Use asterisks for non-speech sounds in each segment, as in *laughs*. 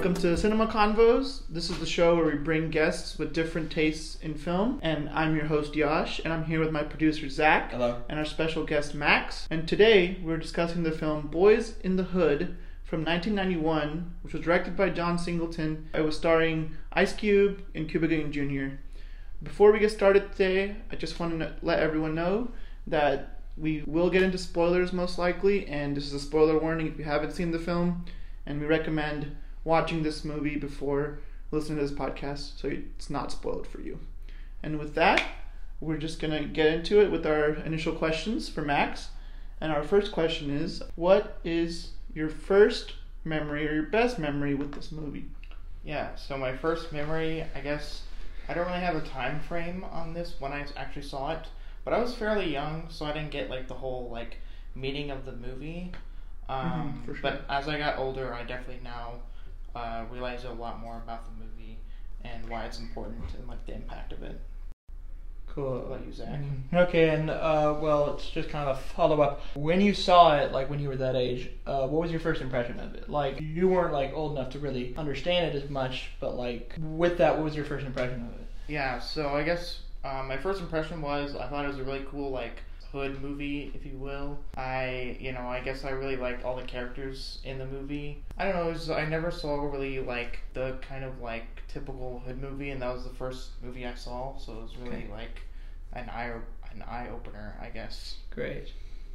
Welcome to Cinema Convos. This is the show where we bring guests with different tastes in film. And I'm your host, Yash, and I'm here with my producer, Zach. Hello. And our special guest, Max. And today we're discussing the film Boyz n the Hood from 1991, which was directed by John Singleton. It was starring Ice Cube and Cuba Gooding Jr. Before we get started today, I just want to let everyone know that we will get into spoilers most likely, and this is a spoiler warning if you haven't seen the film, and we recommend watching this movie before listening to this podcast so it's not spoiled for you. And with that, we're just going to get into it with our initial questions for Max. And our first question is What is your first memory or your best memory with this movie? Yeah, so my first memory, I guess, I don't really have a time frame on this when I actually saw it, but I was fairly young, so I didn't get like the whole like meaning of the movie. Um, Mhm, for sure. But as I got older, I definitely now uh, realize a lot more about the movie and why it's important and like the impact of it. Cool. What about you, Zach? Okay, and uh, well, it's just kind of a follow up. When you saw it, like when you were that age, uh, what was your first impression of it? Like you weren't like old enough to really understand it as much, but like with that, what was your first impression of it? Yeah, so I guess um, my first impression was I thought it was a really cool like hood movie, if you will. I, you know, I guess I really liked all the characters in the movie. I don't know, it was, I never saw really like the kind of like typical hood movie, and that was the first movie I saw, so it was really Okay. like an eye an eye opener, I guess. Great.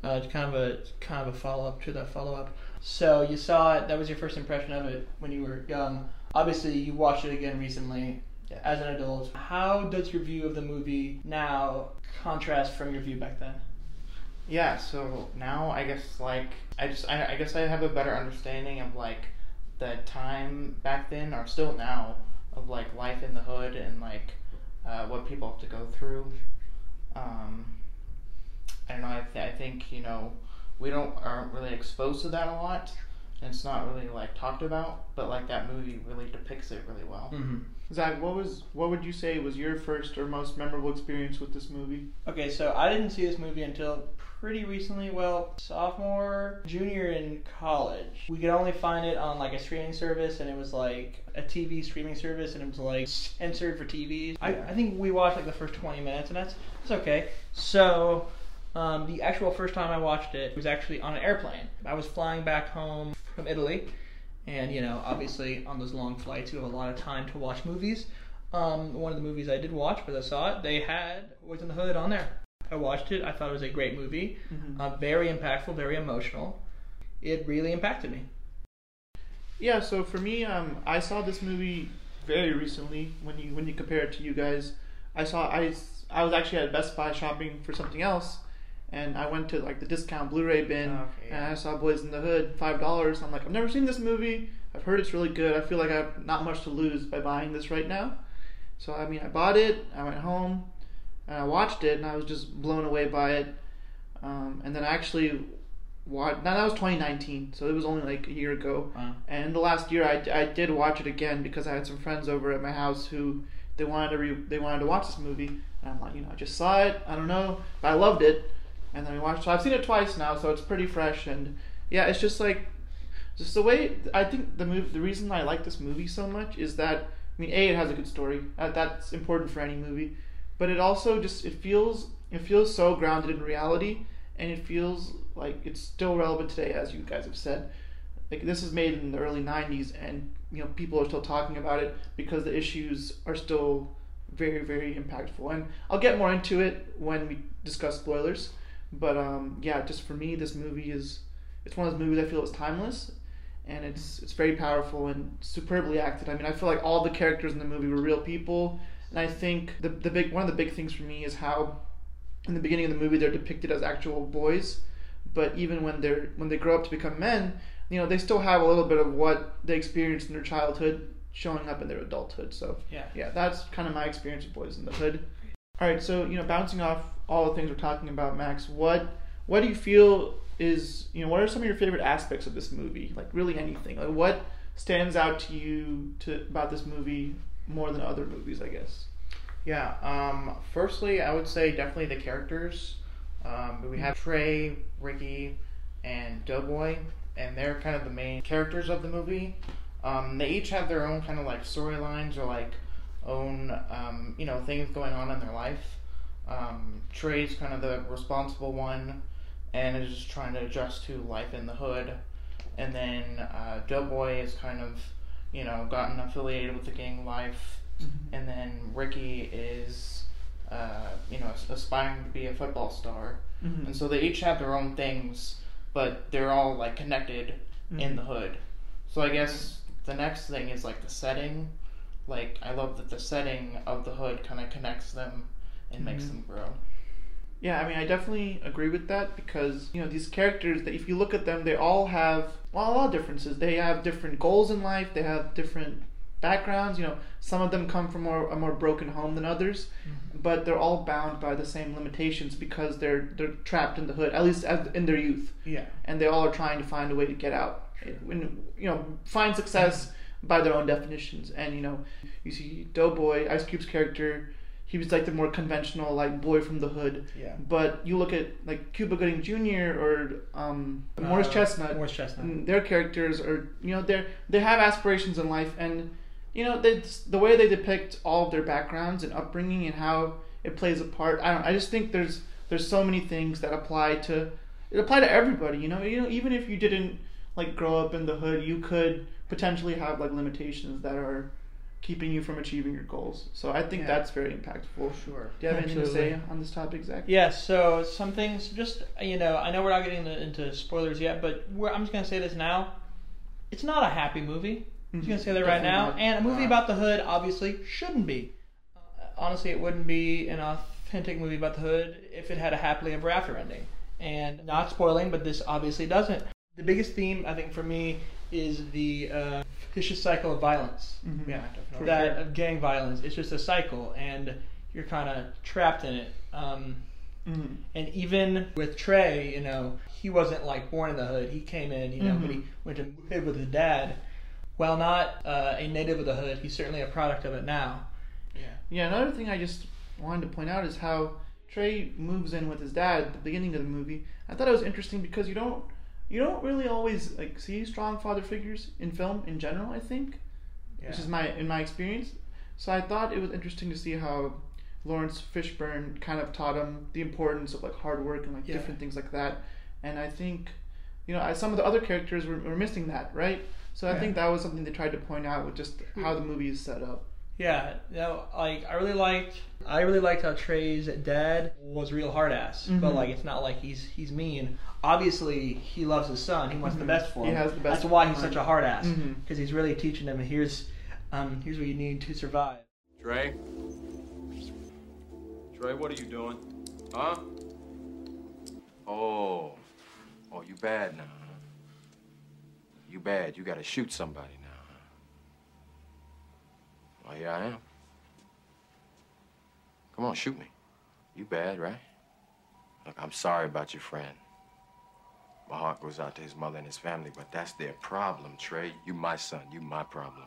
Uh, it's kind of a kind of a follow up to that follow up. So you saw it. That was your first impression of it when you were young. Obviously, you watched it again recently Yeah. as an adult. How does your view of the movie now contrast from your view back then? Yeah, so now I guess like I just I, I guess I have a better understanding of like the time back then or still now of like life in the hood and like uh, what people have to go through. Um, I don't know. I, th- I think you know we don't aren't really exposed to that a lot, and it's not really like talked about. But like that movie really depicts it really well. Mm-hmm. Zach, what was what would you say was your first or most memorable experience with this movie? Okay, so I didn't see this movie until pretty recently. Well, sophomore, junior in college. We could only find it on like a streaming service, and it was like a TV streaming service, and it was like censored for TVs. I, I think we watched like the first 20 minutes, and that's it's okay. So. Um, the actual first time I watched it was actually on an airplane. I was flying back home from Italy, and you know, obviously on those long flights, you have a lot of time to watch movies. Um, one of the movies I did watch, but I saw it, they had Boyz n the Hood on there. I watched it. I thought it was a great movie. Mm-hmm. Uh, very impactful, very emotional. It really impacted me. Yeah, so for me, um, I saw this movie very recently. When you when you compare it to you guys, I saw I I was actually at Best Buy shopping for something else, and I went to like the discount Blu-ray bin, Okay, and. I saw Boyz n the Hood, five dollars. I'm like, I've never seen this movie. I've heard it's really good. I feel like I have not much to lose by buying this right now. So I mean, I bought it. I went home, and I watched it, and I was just blown away by it. Um, and then I actually watched. Now that was 2019, so it was only like a year ago. Wow. And the last year, I, I did watch it again because I had some friends over at my house who they wanted to re, they wanted to watch this movie, and I'm like, you know, I just saw it. I don't know, but I loved it, and then we watched. So I've seen it twice now, so it's pretty fresh. And yeah, it's just like just the way I think the movie. The reason I like this movie so much is that I mean, a it has a good story. Uh, that's important for any movie, but it also just it feels it feels so grounded in reality, and it feels like it's still relevant today, as you guys have said like this is made in the early 90s and you know people are still talking about it because the issues are still very very impactful and i'll get more into it when we discuss spoilers but um, yeah just for me this movie is it's one of those movies i feel is timeless and it's it's very powerful and superbly acted. I mean i feel like all the characters in the movie were real people and i think the, the big one of the big things for me is how in the beginning of the movie they're depicted as actual boys but even when they're when they grow up to become men you know they still have a little bit of what they experienced in their childhood showing up in their adulthood. So Yeah. yeah that's kind of my experience with boys in the hood all right so you know bouncing off all the things we're talking about max what what do you feel is you know what are some of your favorite aspects of this movie like really anything like what stands out to you to about this movie more than other movies i guess Yeah. Um, firstly, I would say definitely the characters. Um, we have Trey, Ricky, and Doughboy, and they're kind of the main characters of the movie. Um, they each have their own kind of like storylines or like own um, you know things going on in their life. Um, Trey's kind of the responsible one, and is just trying to adjust to life in the hood. And then uh, Doughboy is kind of you know gotten affiliated with the gang life, and then Ricky is uh, you know aspiring to be a football star. Mhm. And so they each have their own things, but they're all like connected in Mhm. the hood. So I guess the next thing is like the setting. Like I love that the setting of the hood kind of connects them and makes Mhm. them grow. Yeah, I mean, I definitely agree with that because you know these characters that if you look at them, they all have well a lot of differences. They have different goals in life. They have different backgrounds. You know, some of them come from more, a more broken home than others, but they're all bound by the same limitations because they're they're trapped in the hood at least as, in their youth, Yeah. and they all are trying to find a way to get out. When you know, find success *laughs* by their own definitions. And you know, you see Doughboy, Ice Cube's character. He was like the more conventional, like boy from the hood. Yeah. But you look at like Cuba Gooding Jr. or um, Morris Uh, Chestnut. Morris Chestnut. and Their characters are, you know, they they have aspirations in life, and you know, they the way they depict all of their backgrounds and upbringing and how it plays a part. I don't. I just think there's there's so many things that apply to it apply to everybody. You know, you know, even if you didn't like grow up in the hood, you could potentially have like limitations that are keeping you from achieving your goals. So I think Yeah. that's very impactful. Sure. Do you have anything to say on this topic, Zach? Yeah, so some things, just you know, I know we're not getting into, into spoilers yet, but we're, I'm just gonna say this now. It's not a happy movie. I'm just gonna say that right Definitely now. not. And a movie about the hood obviously shouldn't be. Uh, honestly, it wouldn't be an authentic movie about the hood if it had a happily ever after ending. And not spoiling, but this obviously doesn't. The biggest theme, I think, for me, is the uh, vicious cycle of violence. Mhm. Yeah, definitely. That of gang violence. It's just a cycle, and you're kind of trapped in it. Um, Mhm. and even with Trey, you know, he wasn't like born in the hood. He came in, you know, but he went to live with his dad. While not uh, a native of the hood, he's certainly a product of it now. Yeah. Yeah, another thing I just wanted to point out is how Trey moves in with his dad at the beginning of the movie. I thought it was interesting because you don't you don't really always like see strong father figures in film in general. I think, Yeah. which is my in my experience. So I thought it was interesting to see how Laurence Fishburne kind of taught him the importance of like hard work and like Yeah. different things like that. And I think, you know, some of the other characters were, were missing that, right? So I Yeah. think that was something they tried to point out with just hmm. how the movie is set up. Yeah, you know, like I really liked, I really liked how Trey's dad was real hard ass, but Mhm. like it's not like he's he's mean. Obviously, he loves his son. He wants the Mhm. best for him. He him. has the best That's why he's such a hard ass because he's really teaching him. Here's, um, here's what you need to survive. Trey? Trey, what are you doing? Huh? Oh. Oh, you bad now, huh? You bad. You gotta shoot somebody now, huh? Oh, yeah, I am. Come on, shoot me. You bad, right? Look, I'm sorry about your friend. My heart goes out to his mother and his family, but that's their problem, Trey. You my son. You my problem.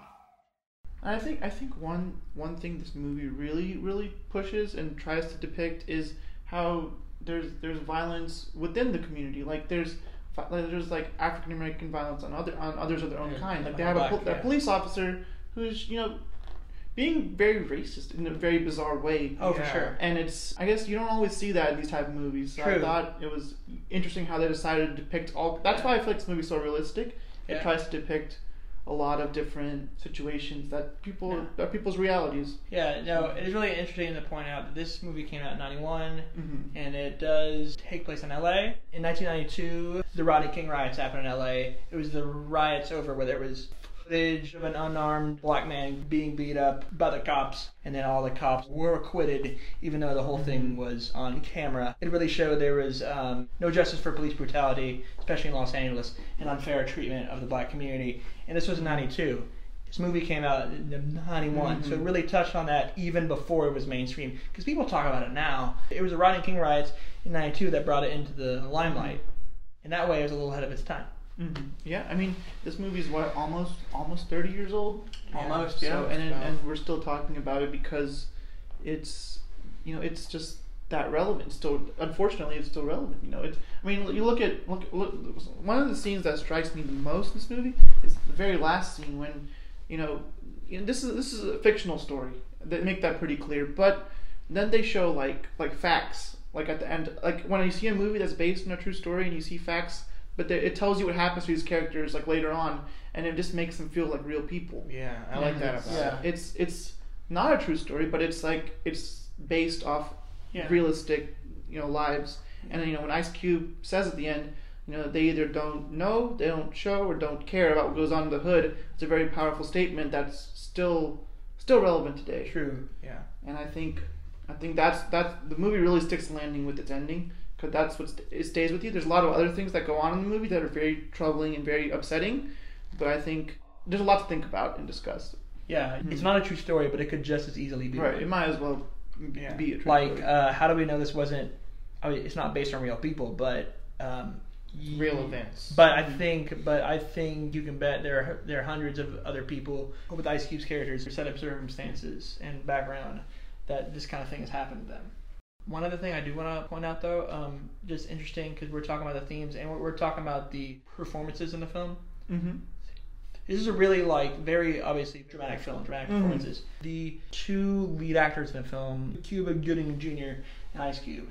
I think I think one one thing this movie really really pushes and tries to depict is how there's there's violence within the community. Like there's like, there's like African American violence on other on others of their own Yeah, kind. Like they on have a, black, pol- a yeah. police officer who's you know being very racist in a very bizarre way. Oh, for sure. And it's I guess you don't always see that in these type of movies. So I thought it was interesting how they decided to depict all. That's why I feel like this movie's so realistic. It Yeah. tries to depict a lot of different situations that people Yeah. that are people's realities. Yeah, no, it is really interesting to point out that this movie came out in '91. Mm-hmm. and it does take place in LA. In 1992, the Rodney King riots happened in LA. It was the riots over where there was footage of an unarmed black man being beat up by the cops, and then all the cops were acquitted, even though the whole thing was on camera. It really showed there was um, no justice for police brutality, especially in Los Angeles, and unfair treatment of the black community. And this was in 92. This movie came out in 91, so it Mhm. really touched on that even before it was mainstream. Because people talk about it now. It was the Rodney King riots in 92 that brought it into the limelight. And that way it was a little ahead of its time. Mm-hmm. Yeah, I mean, this movie's what almost almost thirty years old. Almost, yeah. and and, Wow. and we're still talking about it because it's you know it's just that relevant. Still, unfortunately, it's still relevant. You know, it's. I mean, you look at look, look. One of the scenes that strikes me the most in this movie is the very last scene when, you know, you know this is this is a fictional story. They make that pretty clear, but then they show like like facts like at the end like when you see a movie that's based on a true story and you see facts but they, it tells you what happens to these characters like later on and it just makes them feel like real people Yeah, I like that it's- about yeah. it. it's it's not a true story but it's like it's based off Yeah. realistic you know lives and you know when ice cube says at the end you know they either don't know they don't show or don't care about what goes on in the hood it's a very powerful statement that's still still relevant today True. Yeah. and I think I think that's that's the movie really sticks landing with its ending because that's what st- stays with you. There's a lot of other things that go on in the movie that are very troubling and very upsetting, but I think there's a lot to think about and discuss. Yeah, it's not a true story, but it could just as easily be. Right, it might as well b- Yeah. be a true Like, story. uh, how do we know this wasn't? I mean, it's not based on real people, but um, Real events. But I think, but I think you can bet there are there are hundreds of other people with Ice Cube's characters who set up circumstances and background that this kind of thing has happened to them. One other thing I do want to point out, though, um, just interesting because we're talking about the themes and we're, we're talking about the performances in the film. mm-hmm. This is a really like very obviously dramatic film, dramatic Mhm. performances. The two lead actors in the film, Cuba Gooding Jr. and Ice Cube,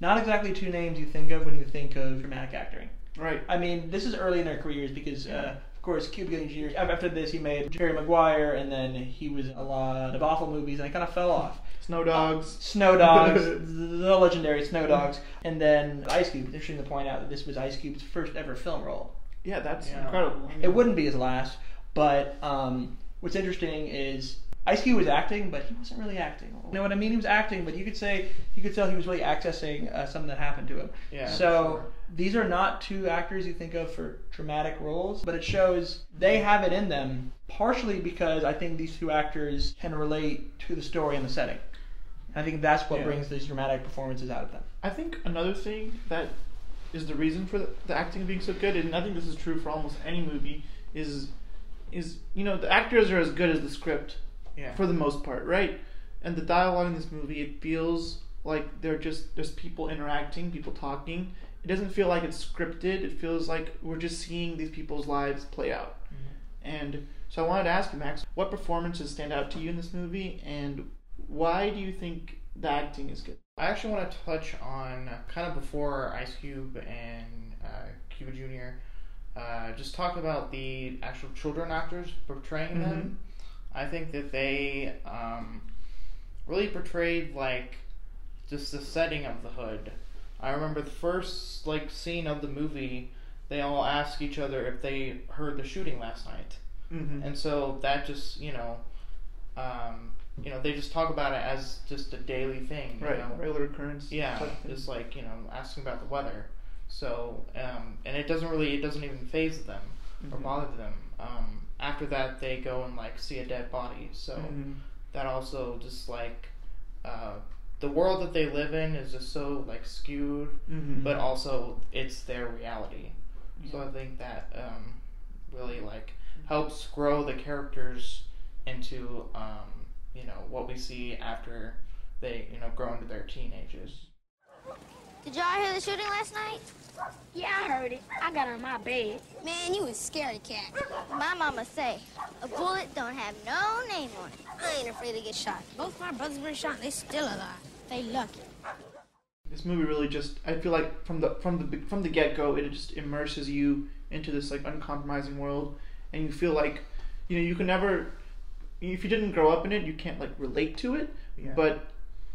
not exactly two names you think of when you think of dramatic acting. Right. I mean, this is early in their careers because, uh, of course, Cuba Gooding Jr. After this, he made Jerry Maguire, and then he was in a lot of awful movies, and he kind of fell off. Snow Dogs. *laughs* Snow Dogs, *laughs* the legendary Snow Dogs, and then Ice Cube. It's interesting to point out that this was Ice Cube's first ever film role. Yeah, that's Yeah. incredible. It wouldn't be his last, but um, what's interesting is Ice Cube was acting, but he wasn't really acting. You know what I mean? He was acting, but you could say you could tell he was really accessing uh, something that happened to him. Yeah, So sure. these are not two actors you think of for dramatic roles, but it shows they have it in them. Partially because I think these two actors can relate to the story and the setting. I think that's what Yeah. brings these dramatic performances out of them. I think another thing that is the reason for the, the acting being so good, and I think this is true for almost any movie, is is you know the actors are as good as the script Yeah. for the most part, right? And the dialogue in this movie, it feels like they're just there's people interacting, people talking. It doesn't feel like it's scripted. It feels like we're just seeing these people's lives play out. Mm-hmm. And so I wanted to ask you, Max, what performances stand out to you in this movie, and why do you think the acting is good? I actually want to touch on kind of before Ice Cube and uh, Cuba Jr. Uh, just talk about the actual children actors portraying them. I think that they um, really portrayed like just the setting of the hood. I remember the first like scene of the movie. They all ask each other if they heard the shooting last night. Mm-hmm. And so that just, you know, um, you know, they just talk about it as just a daily thing. You Right, know? regular occurrence. Yeah, just like you know, asking about the weather. So, um, and it doesn't really, it doesn't even phase them or Mhm. bother them. Um, after that, they go and like see a dead body. So Mhm. that also just like uh, the world that they live in is just so like skewed, Mhm. but also it's their reality. So I think that um, really like helps grow the characters into um, you know what we see after they you know grow into their teenagers. Did y'all hear the shooting last night? Yeah, I heard it. I got on my bed. Man, you a scary cat. My mama say, a bullet don't have no name on it. I ain't afraid to get shot. Both my brothers been shot. And they still alive. They lucky. this movie really just I feel like from the from the from the get go it just immerses you into this like uncompromising world, and you feel like you know you can never if you didn't grow up in it you can't like relate to it, Yeah. but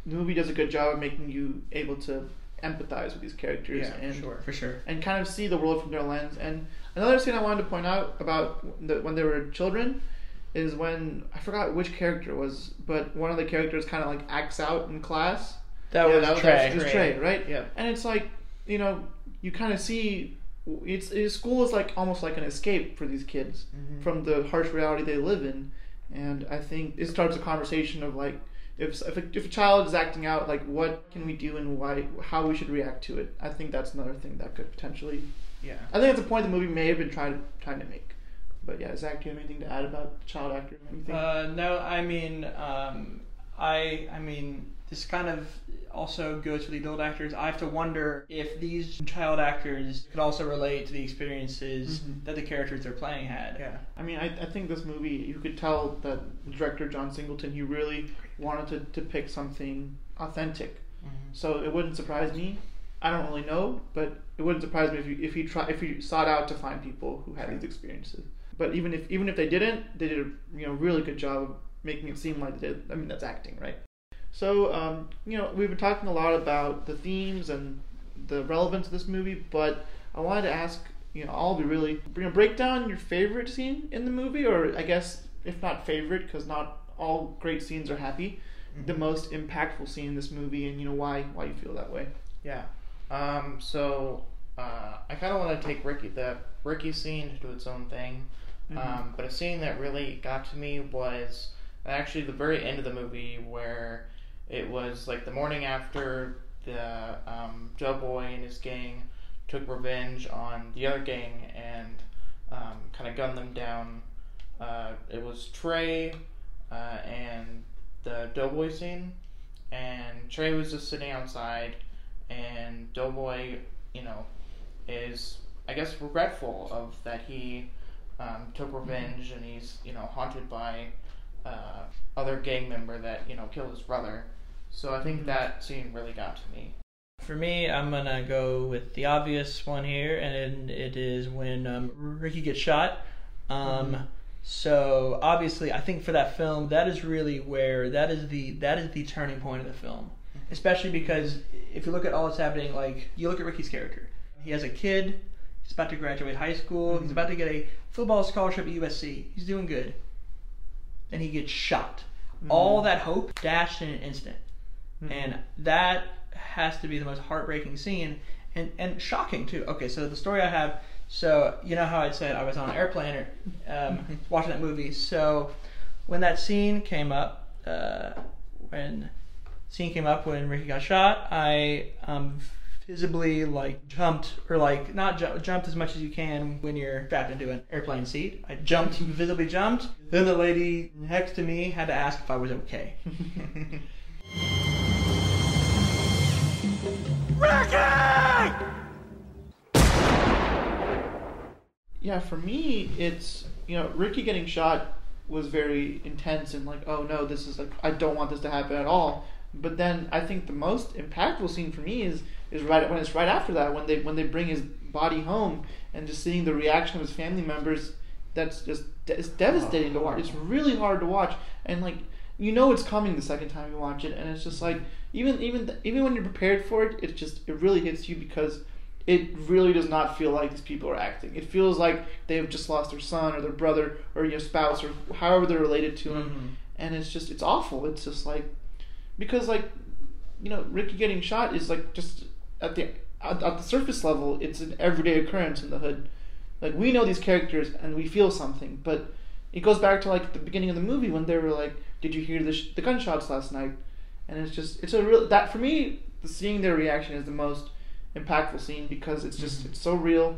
the movie does a good job of making you able to empathize with these characters Yeah, for and sure. For sure. and kind of see the world from their lens. And another thing I wanted to point out about the, when they were children is when I forgot which character it was, but one of the characters kind of like acts out in class. That Yeah, was that was Trey. actually- It's Trey, right? Yeah. And it's like you know you kind of see it's, it's school is like almost like an escape for these kids Mhm. from the harsh reality they live in, and I think it starts a conversation of like. If, if, a, if a child is acting out, like what can we do and why, how we should react to it? I think that's another thing that could potentially Yeah. I think that's a point the movie may have been trying trying to make. But yeah, Zach, do you have anything to add about child actors? Anything? Uh, no, I mean, um, I, I mean, this kind of also goes for the adult actors. I have to wonder if these child actors could also relate to the experiences Mhm. that the characters they're playing had. Yeah. I mean, I, I think this movie, you could tell that director John Singleton, he really wanted to depict something authentic. So it wouldn't surprise me. I don't really know, but it wouldn't surprise me if you if he try if he sought out to find people who had these experiences. But even if even if they didn't, they did a you know really good job of making it seem like they did. I mean, that's acting, right? So um, you know, we've been talking a lot about the themes and the relevance of this movie, but I wanted to ask you know all of you really you know, break down your favorite scene in the movie, or I guess if not favorite, because not all great scenes are happy. The most impactful scene in this movie, and you know why why you feel that way. Yeah. Um, so uh, I kind of want to take Ricky the Ricky scene to do its own thing, um, but a scene that really got to me was actually the very end of the movie where it was like the morning after the um, Doughboy and his gang took revenge on the other gang and um, kind of gunned them down. Uh, it was Trey uh, and the Doughboy scene, and Trey was just sitting outside, and Doughboy, you know, is I guess regretful of that he um, took revenge, and he's you know haunted by uh, other gang member that you know killed his brother. So I think that scene really got to me. For me, I'm gonna go with the obvious one here, and it is when um, Ricky gets shot. Um, So obviously, I think for that film, that is really where that is the that is the turning point of the film, especially because if you look at all that's happening, like you look at Ricky's character, he has a kid, he's about to graduate high school, he's about to get a football scholarship at USC, he's doing good, and he gets shot. All that hope dashed in an instant and that has to be the most heartbreaking scene and and shocking too. Okay, so the story I have. So you know how I said I was on an airplane or um, watching that movie. So when that scene came up, uh, when scene came up when Ricky got shot, I um, visibly like jumped or like not ju- jumped as much as you can when you're strapped into an airplane seat. I jumped, *laughs* visibly jumped. Then the lady next to me had to ask if I was okay. *laughs* Yeah, for me, it's you know Ricky getting shot was very intense and like oh no this is like I don't want this to happen at all. But then I think the most impactful scene for me is is right when it's right after that when they when they bring his body home and just seeing the reaction of his family members. That's just it's devastating to watch. It's really hard to watch and like you know it's coming the second time you watch it and it's just like even even even when you're prepared for it, it just it really hits you because it really does not feel like these people are acting. It feels like they have just lost their son or their brother or your spouse or however they're related to him, mm-hmm. and it's just it's awful. It's just like because like you know Ricky getting shot is like just at the at, at the surface level, it's an everyday occurrence in the hood. Like we know these characters and we feel something, but it goes back to like the beginning of the movie when they were like, "Did you hear the sh- the gunshots last night?" And it's just it's a real that for me, seeing their reaction is the most impactful scene because it's just it's so real.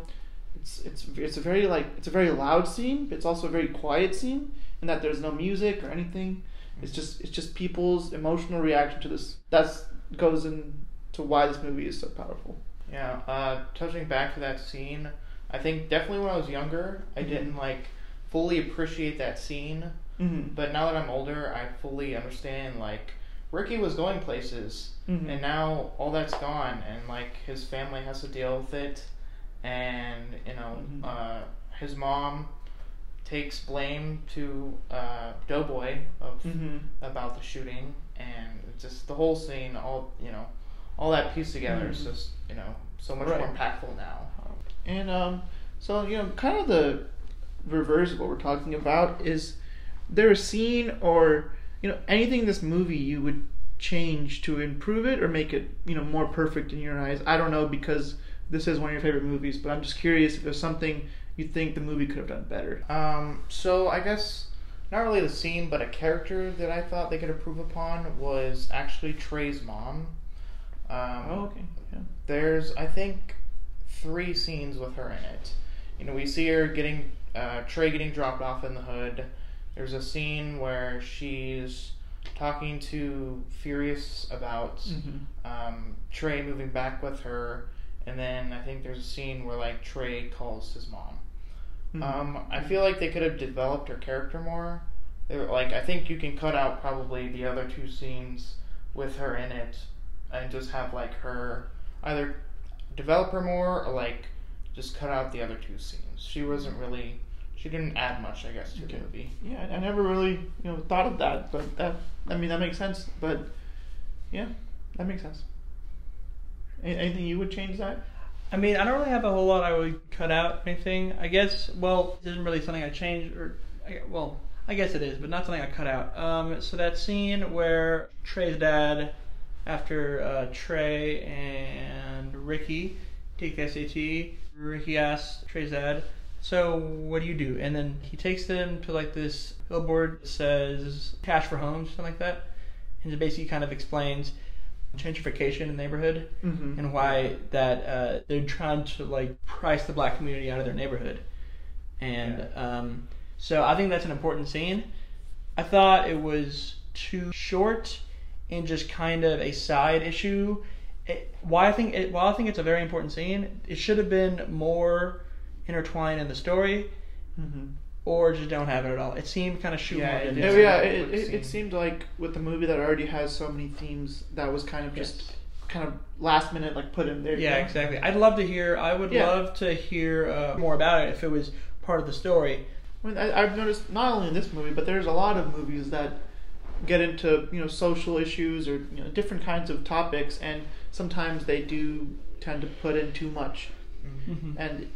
It's it's it's a very like it's a very loud scene, but it's also a very quiet scene in that there's no music or anything. It's just it's just people's emotional reaction to this. That's goes into why this movie is so powerful. Yeah, uh, touching back to that scene, I think definitely when I was younger, I didn't like fully appreciate that scene. Mm-hmm. But now that I'm older, I fully understand like Ricky was going places, Mhm. and now all that's gone, and like his family has to deal with it, and you know, Mhm. uh, his mom takes blame to uh, Doughboy of Mhm. about the shooting, and just the whole scene, all you know, all that pieced together is Mhm. just you know so much Right. more impactful now. And um, so you know, kind of the reverse of what we're talking about is there a scene or you know anything in this movie you would change to improve it or make it you know more perfect in your eyes? I don't know because this is one of your favorite movies, but I'm just curious if there's something you think the movie could have done better. Um, so I guess not really the scene, but a character that I thought they could improve upon was actually Trey's mom. Um, Oh, okay. Yeah. There's, I think, three scenes with her in it. You know, we see her getting uh, Trey getting dropped off in the hood. There's a scene where she's talking to Furious about Mhm. um, Trey moving back with her, and then I think there's a scene where like Trey calls his mom. Mhm. Um, I feel like they could have developed her character more. They were, like I think you can cut out probably the other two scenes with her in it, and just have like her either develop her more or like just cut out the other two scenes. She wasn't really. She didn't add much, I guess, to Okay. the movie. Yeah, I never really you know thought of that, but that I mean that makes sense. But yeah, that makes sense. A- Anything you would change that? I mean, I don't really have a whole lot I would cut out anything. I guess, well, this isn't really something I changed, or, I, well, I guess it is, but not something I cut out. Um, so that scene where Trey's dad, after uh, Trey and Ricky take the SAT, Ricky asks Trey's dad, so what do you do? And then he takes them to like this billboard that says cash for homes, something like that. And it basically kind of explains gentrification in the neighborhood Mm-hmm. and why that uh, they're trying to like price the black community out of their neighborhood, and um, so I think that's an important scene. I thought it was too short and just kind of a side issue. It, why I think it, while I think it's a very important scene, it should have been more intertwined in the story, Mm-hmm. or just don't have it at all. It seemed kind of shoehorned Yeah, it into Yeah, it. yeah. It, it, it seemed like with the movie that already has so many themes, that was kind of just Yes. kind of last minute, like put in there. Yeah, know? exactly. I'd love to hear. I would Yeah. love to hear uh, more about it if it was part of the story. I mean, I, I've noticed not only in this movie, but there's a lot of movies that get into you know social issues or you know different kinds of topics, and sometimes they do tend to put in too much, Mhm. and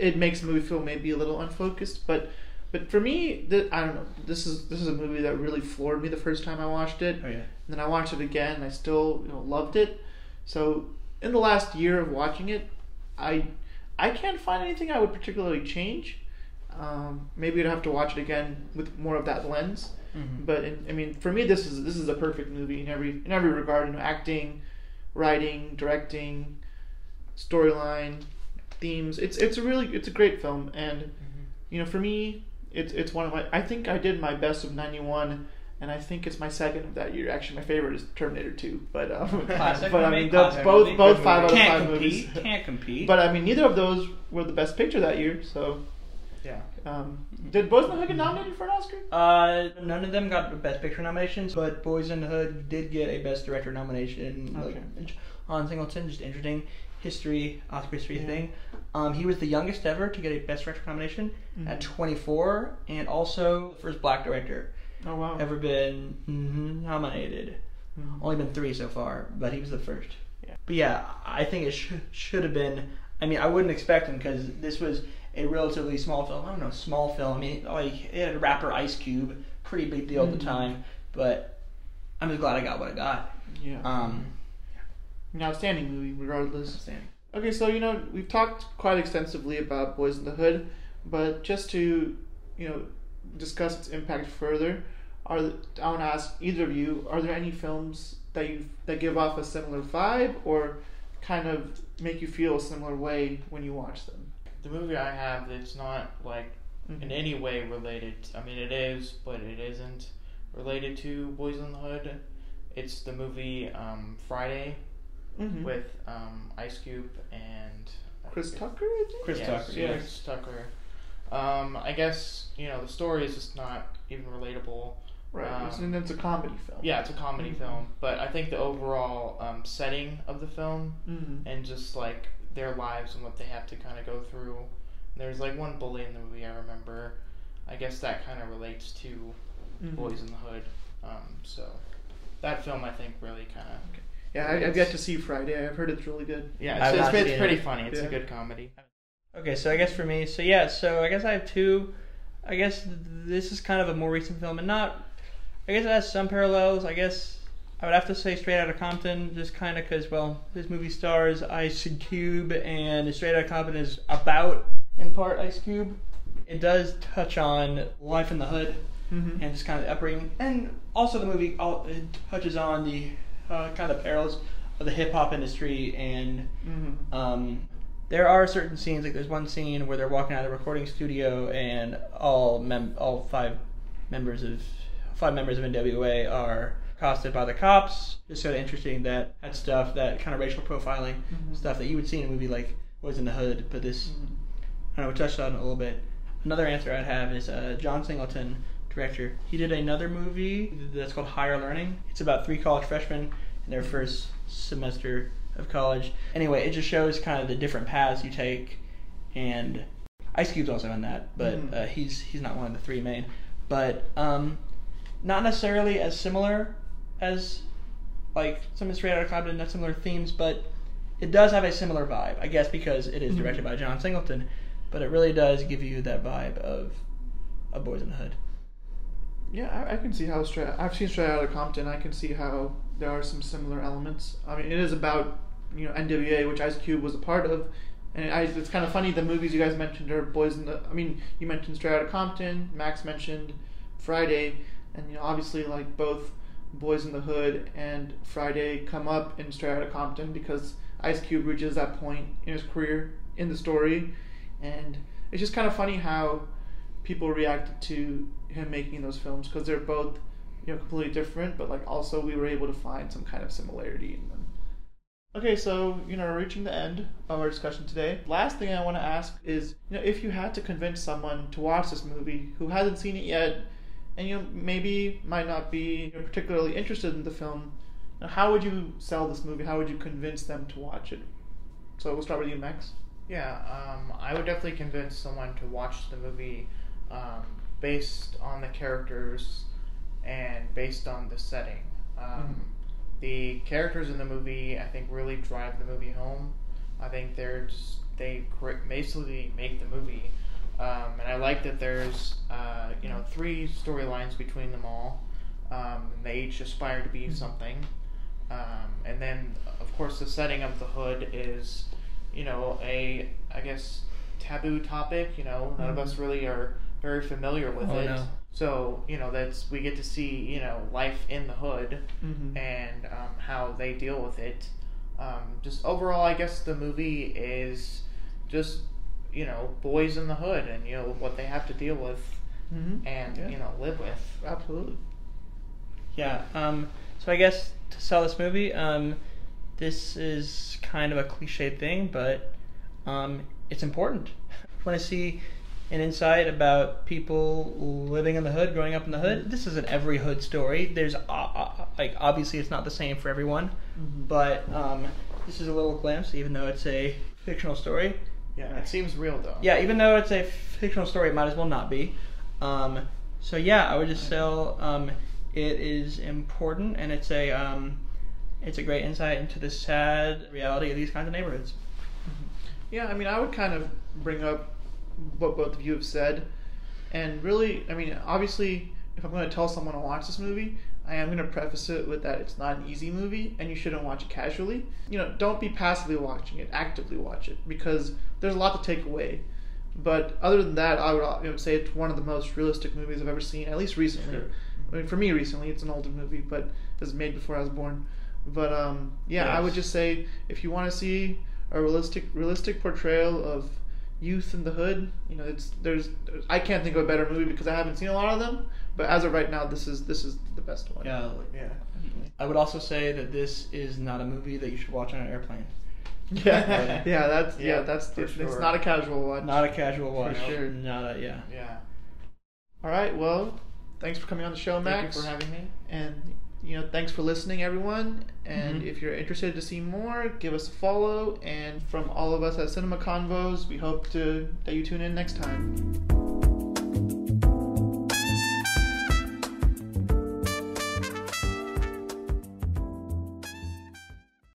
it makes the movie feel maybe a little unfocused. But but for me, th- I don't know. This is this is a movie that really floored me the first time I watched it. Oh yeah. And then I watched it again, and I still you know loved it. So in the last year of watching it, I I can't find anything I would particularly change. Um, maybe I'd have to watch it again with more of that lens. Mhm. But in, I mean, for me, this is this is a perfect movie in every in every regard. You know, acting, writing, directing, storyline, themes. It's it's a really it's a great film, and you know, for me, it's it's one of my. I think I did my best of '91, and I think it's my second of that year. Actually, my favorite is Terminator 2, but um, Classic *laughs* but I mean, those both movie. both five out of five compete. movies. *laughs* Can't compete. But I mean, neither of those were the best picture that year. So, Yeah. um, did Boyz n the Hood get nominated for an Oscar? Uh, none of them got Best Picture nominations, but Boyz n the Hood did get a Best Director nomination. Okay. On Singleton, just interesting history, Oscar history Yeah. thing. Um, he was the youngest ever to get a Best Director nomination at Mhm. 24, and also first black director Oh wow. ever been mhm, nominated. Mhm. Only been three so far, but he was the first. Yeah. But yeah, I think it should should have been. I mean, I wouldn't expect him because this was a relatively small film. I don't know, small film. I mean, like it had rapper Ice Cube, pretty big deal at the Mhm. time. But I'm just glad I got what I got. Yeah. Um, An outstanding movie, regardless. outstanding. Okay, so you know we've talked quite extensively about Boyz n the Hood, but just to you know discuss its impact further, are I want to ask either of you: Are there any films that you that give off a similar vibe, or kind of make you feel a similar way when you watch them? The movie I have, it's not like Mhm. in any way related. I mean, it is, but it isn't related to Boyz n the Hood. It's the movie um, Friday Mhm. with um, Ice Cube and I Chris Tucker, I think. Chris Yes, Tucker, yeah. Chris Tucker. Um, I guess you know the story is just not even relatable. Right, it's, Um, and it's a comedy film. Yeah, it's a comedy Mhm. film, but I think the overall um, setting of the film Mm-hmm. and just like their lives and what they have to kind of go through. There's like one bully in the movie I remember. I guess that kind of relates to Mm-hmm. Boyz n the Hood. Um, so that film I think really kind of Yeah, I, I've yet to see Friday. I've heard it's really good. yeah, I've it's, it's, it's pretty it. funny. It's Yeah. a good comedy. Okay, so I guess for me, so yeah, so I guess I have two. I guess this is kind of a more recent film, and not. I guess it has some parallels. I guess I would have to say Straight Outta Compton, just kind of because, well, this movie stars Ice Cube, and Straight Outta Compton is about, in part, Ice Cube. It does touch on life in the hood Mm-hmm. and just kind of the upbringing, and also the movie all, it touches on the uh, kind of perils of the hip hop industry and Mm-hmm. um, there are certain scenes, like there's one scene where they're walking out of the recording studio, and all mem- all five members of five members of NWA are accosted by the cops. It's sort of interesting that that stuff, that kind of racial profiling Mhm. stuff that you would see in a movie like Boyz n the Hood, but this, Mhm. I don't know, we touched on it a little bit. Another answer I'd have is uh, John Singleton, director. He did another movie that's called Higher Learning. It's about three college freshmen in their first semester of college. Anyway, it just shows kind of the different paths you take, and Ice Cube's also in that, but Mhm. uh, he's he's not one of the three main. But um, not necessarily as similar as like some of Straight Outta Compton, not similar themes, but it does have a similar vibe. I guess because it is directed by John Singleton, but it really does give you that vibe of a Boyz n the Hood. Yeah, I, I can see how straight. I've seen Straight Outta Compton. I can see how there are some similar elements. I mean, it is about you know NWA, which Ice Cube was a part of, and I, it's kind of funny. The movies you guys mentioned are Boys in the. I mean, you mentioned Straight Outta Compton. Max mentioned Friday, and you know obviously like both Boyz n the Hood and Friday come up in Straight Outta Compton because Ice Cube reaches that point in his career in the story, and it's just kind of funny how people reacted to him making those films because they're both you know completely different but like also we were able to find some kind of similarity in them. Okay so you know reaching the end of our discussion today. Last thing i want to ask is you know if you had to convince someone to watch this movie who hasn't seen it yet and you know maybe might not be particularly interested in the film how would you sell this movie? How would you convince them to watch it? So we'll start with you max. Yeah, um, I would definitely convince someone to watch the movie um, based on the characters and based on the setting. Um, The characters in the movie, I think, really drive the movie home. I think they're just they basically make the movie, um, and I like that there's uh, you know three storylines between them all. Um, and they each aspire to be something. Um, and then, of course, the setting of the hood is, you know, a I guess taboo topic. You know, none of us really are very familiar with Oh, it. no. So you know, that's we get to see you know life in the hood mm-hmm. and um, how they deal with it. Um, just overall, I guess the movie is just you know boys in the hood and you know what they have to deal with Mm-hmm. and Yeah. you know live with. absolutely Yeah. Um, so I guess to sell this movie, um, this is kind of a cliche thing, but um, it's important. *laughs* Want to see an insight about people living in the hood, growing up in the hood? This isn't every hood story. There's uh, uh, like obviously it's not the same for everyone, Mhm. but um, this is a little glimpse, even though it's a fictional story. Yeah, it seems real though. Yeah, even though it's a fictional story, it might as well not be. Um, so yeah, I would just sell. Um, it is important, and it's a um, it's a great insight into the sad reality of these kinds of neighborhoods. Yeah, I mean, I would kind of bring up what both of you have said, and really, I mean, obviously, if I'm going to tell someone to watch this movie, I am going to preface it with that it's not an easy movie, and you shouldn't watch it casually. You know, don't be passively watching it; actively watch it because there's a lot to take away. But other than that, I would you know, say it's one of the most realistic movies I've ever seen, at least recently. Sure. I mean, for me, recently, it's an older movie, but it was made before I was born. But um, yeah, I would just say if you want to see a realistic realistic portrayal of youth in the hood, you know, it's there's I can't think of a better movie because I haven't seen a lot of them. But as of right now, this is this is the best one. Yeah, Yeah. I would also say that this is not a movie that you should watch on an airplane. *laughs* yeah, yeah. That's yeah, Yeah, that's for it's, it's not a casual watch. Not a casual watch. For sure. Not a yeah. Yeah. All right, well, thanks for coming on the show, Max. Thank you for having me. And you know, thanks for listening, everyone. And Mhm. if you're interested to see more, give us a follow. And from all of us at Cinema Convos, we hope to that you tune in next time.